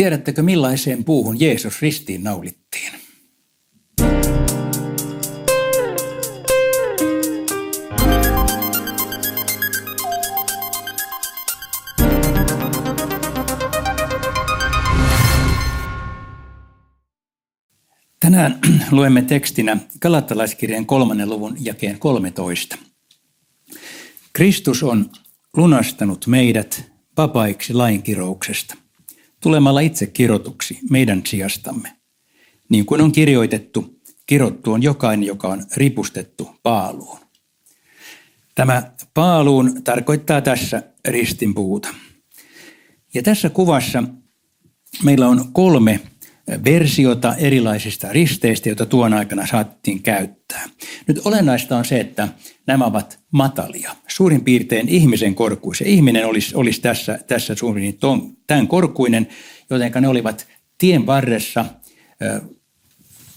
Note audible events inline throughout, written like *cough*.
Tiedättekö millaiseen puuhun Jeesus ristiin naulittiin? Tänään *clears throat* luemme tekstinä Galattalaiskirjan kolmannen luvun jakeen 13. Kristus on lunastanut meidät vapaiksi lainkirouksesta, tulemalla itse kirotuksi meidän sijastamme. Niin kuin on kirjoitettu, kirottu on jokainen, joka on ripustettu paaluun. Tämä paaluun tarkoittaa tässä ristinpuuta. Ja tässä kuvassa meillä on kolme versiota erilaisista risteistä, joita tuon aikana saatettiin käyttää. Nyt olennaista on se, että nämä ovat matalia, suurin piirtein ihmisen korkuisia. Ihminen olisi, olisi tässä, tässä suurin ton, tämän korkuinen, joten ne olivat tien varressa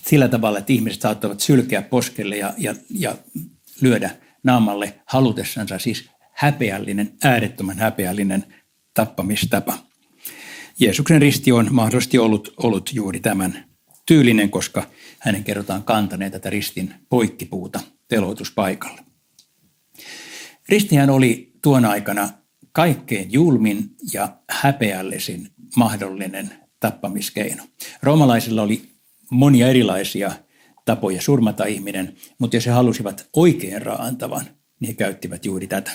sillä tavalla, että ihmiset saattavat sylkeä poskelle ja, ja, ja lyödä naamalle halutessansa, siis häpeällinen, äärettömän häpeällinen tappamistapa. Jeesuksen risti on mahdollisesti ollut, ollut juuri tämän tyylinen, koska hänen kerrotaan kantaneen tätä ristin poikkipuuta teloituspaikalle. Ristihän oli tuon aikana kaikkein julmin ja häpeällisin mahdollinen tappamiskeino. Roomalaisilla oli monia erilaisia tapoja surmata ihminen, mutta jos he halusivat oikein raantavan, niin he käyttivät juuri tätä.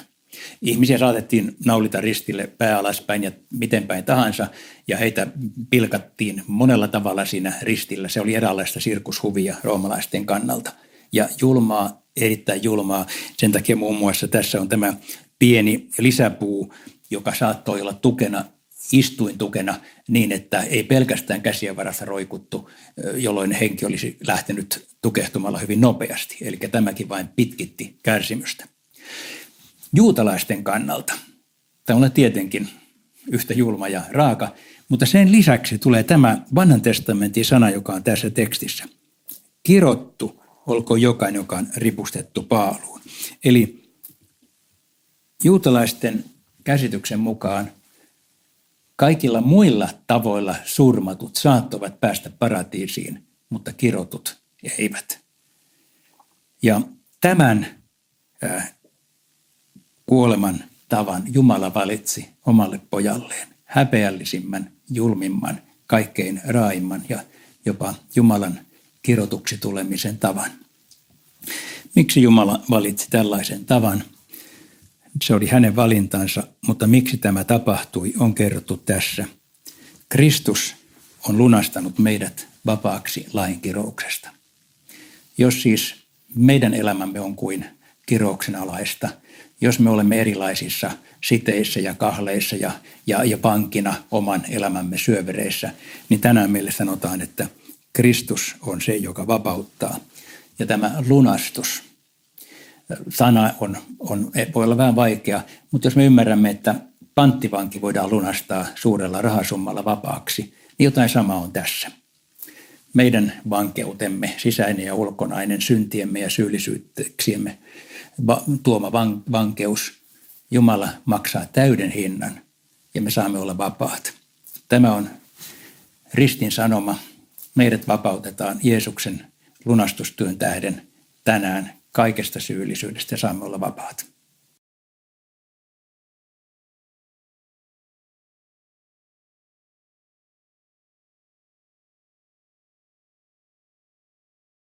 Ihmisiä saatettiin naulita ristille pää alaspäin ja miten päin tahansa, ja heitä pilkattiin monella tavalla siinä ristillä. Se oli eräänlaista sirkushuvia roomalaisten kannalta. Ja julmaa, erittäin julmaa. Sen takia muun muassa tässä on tämä pieni lisäpuu, joka saattoi olla tukena istuin tukena niin, että ei pelkästään käsien varassa roikuttu, jolloin henki olisi lähtenyt tukehtumalla hyvin nopeasti. Eli tämäkin vain pitkitti kärsimystä juutalaisten kannalta. Tämä on tietenkin yhtä julma ja raaka, mutta sen lisäksi tulee tämä vanhan testamentin sana, joka on tässä tekstissä. Kirottu olkoon jokainen, joka on ripustettu paaluun. Eli juutalaisten käsityksen mukaan kaikilla muilla tavoilla surmatut saattavat päästä paratiisiin, mutta kirotut eivät. Ja tämän kuoleman tavan Jumala valitsi omalle pojalleen. Häpeällisimmän, julmimman, kaikkein raaimman ja jopa Jumalan kirjoituksi tulemisen tavan. Miksi Jumala valitsi tällaisen tavan? Se oli hänen valintansa, mutta miksi tämä tapahtui, on kerrottu tässä. Kristus on lunastanut meidät vapaaksi lain kirouksesta. Jos siis meidän elämämme on kuin kirouksen alaista – jos me olemme erilaisissa siteissä ja kahleissa ja, ja, ja pankina oman elämämme syövereissä, niin tänään meille sanotaan, että Kristus on se, joka vapauttaa. Ja tämä lunastus, sana on, on, voi olla vähän vaikea, mutta jos me ymmärrämme, että panttivanki voidaan lunastaa suurella rahasummalla vapaaksi, niin jotain sama on tässä. Meidän vankeutemme, sisäinen ja ulkonainen, syntiemme ja syyllisyyksiemme tuoma van, vankeus. Jumala maksaa täyden hinnan ja me saamme olla vapaat. Tämä on ristin sanoma. Meidät vapautetaan Jeesuksen lunastustyön tähden tänään kaikesta syyllisyydestä ja saamme olla vapaat.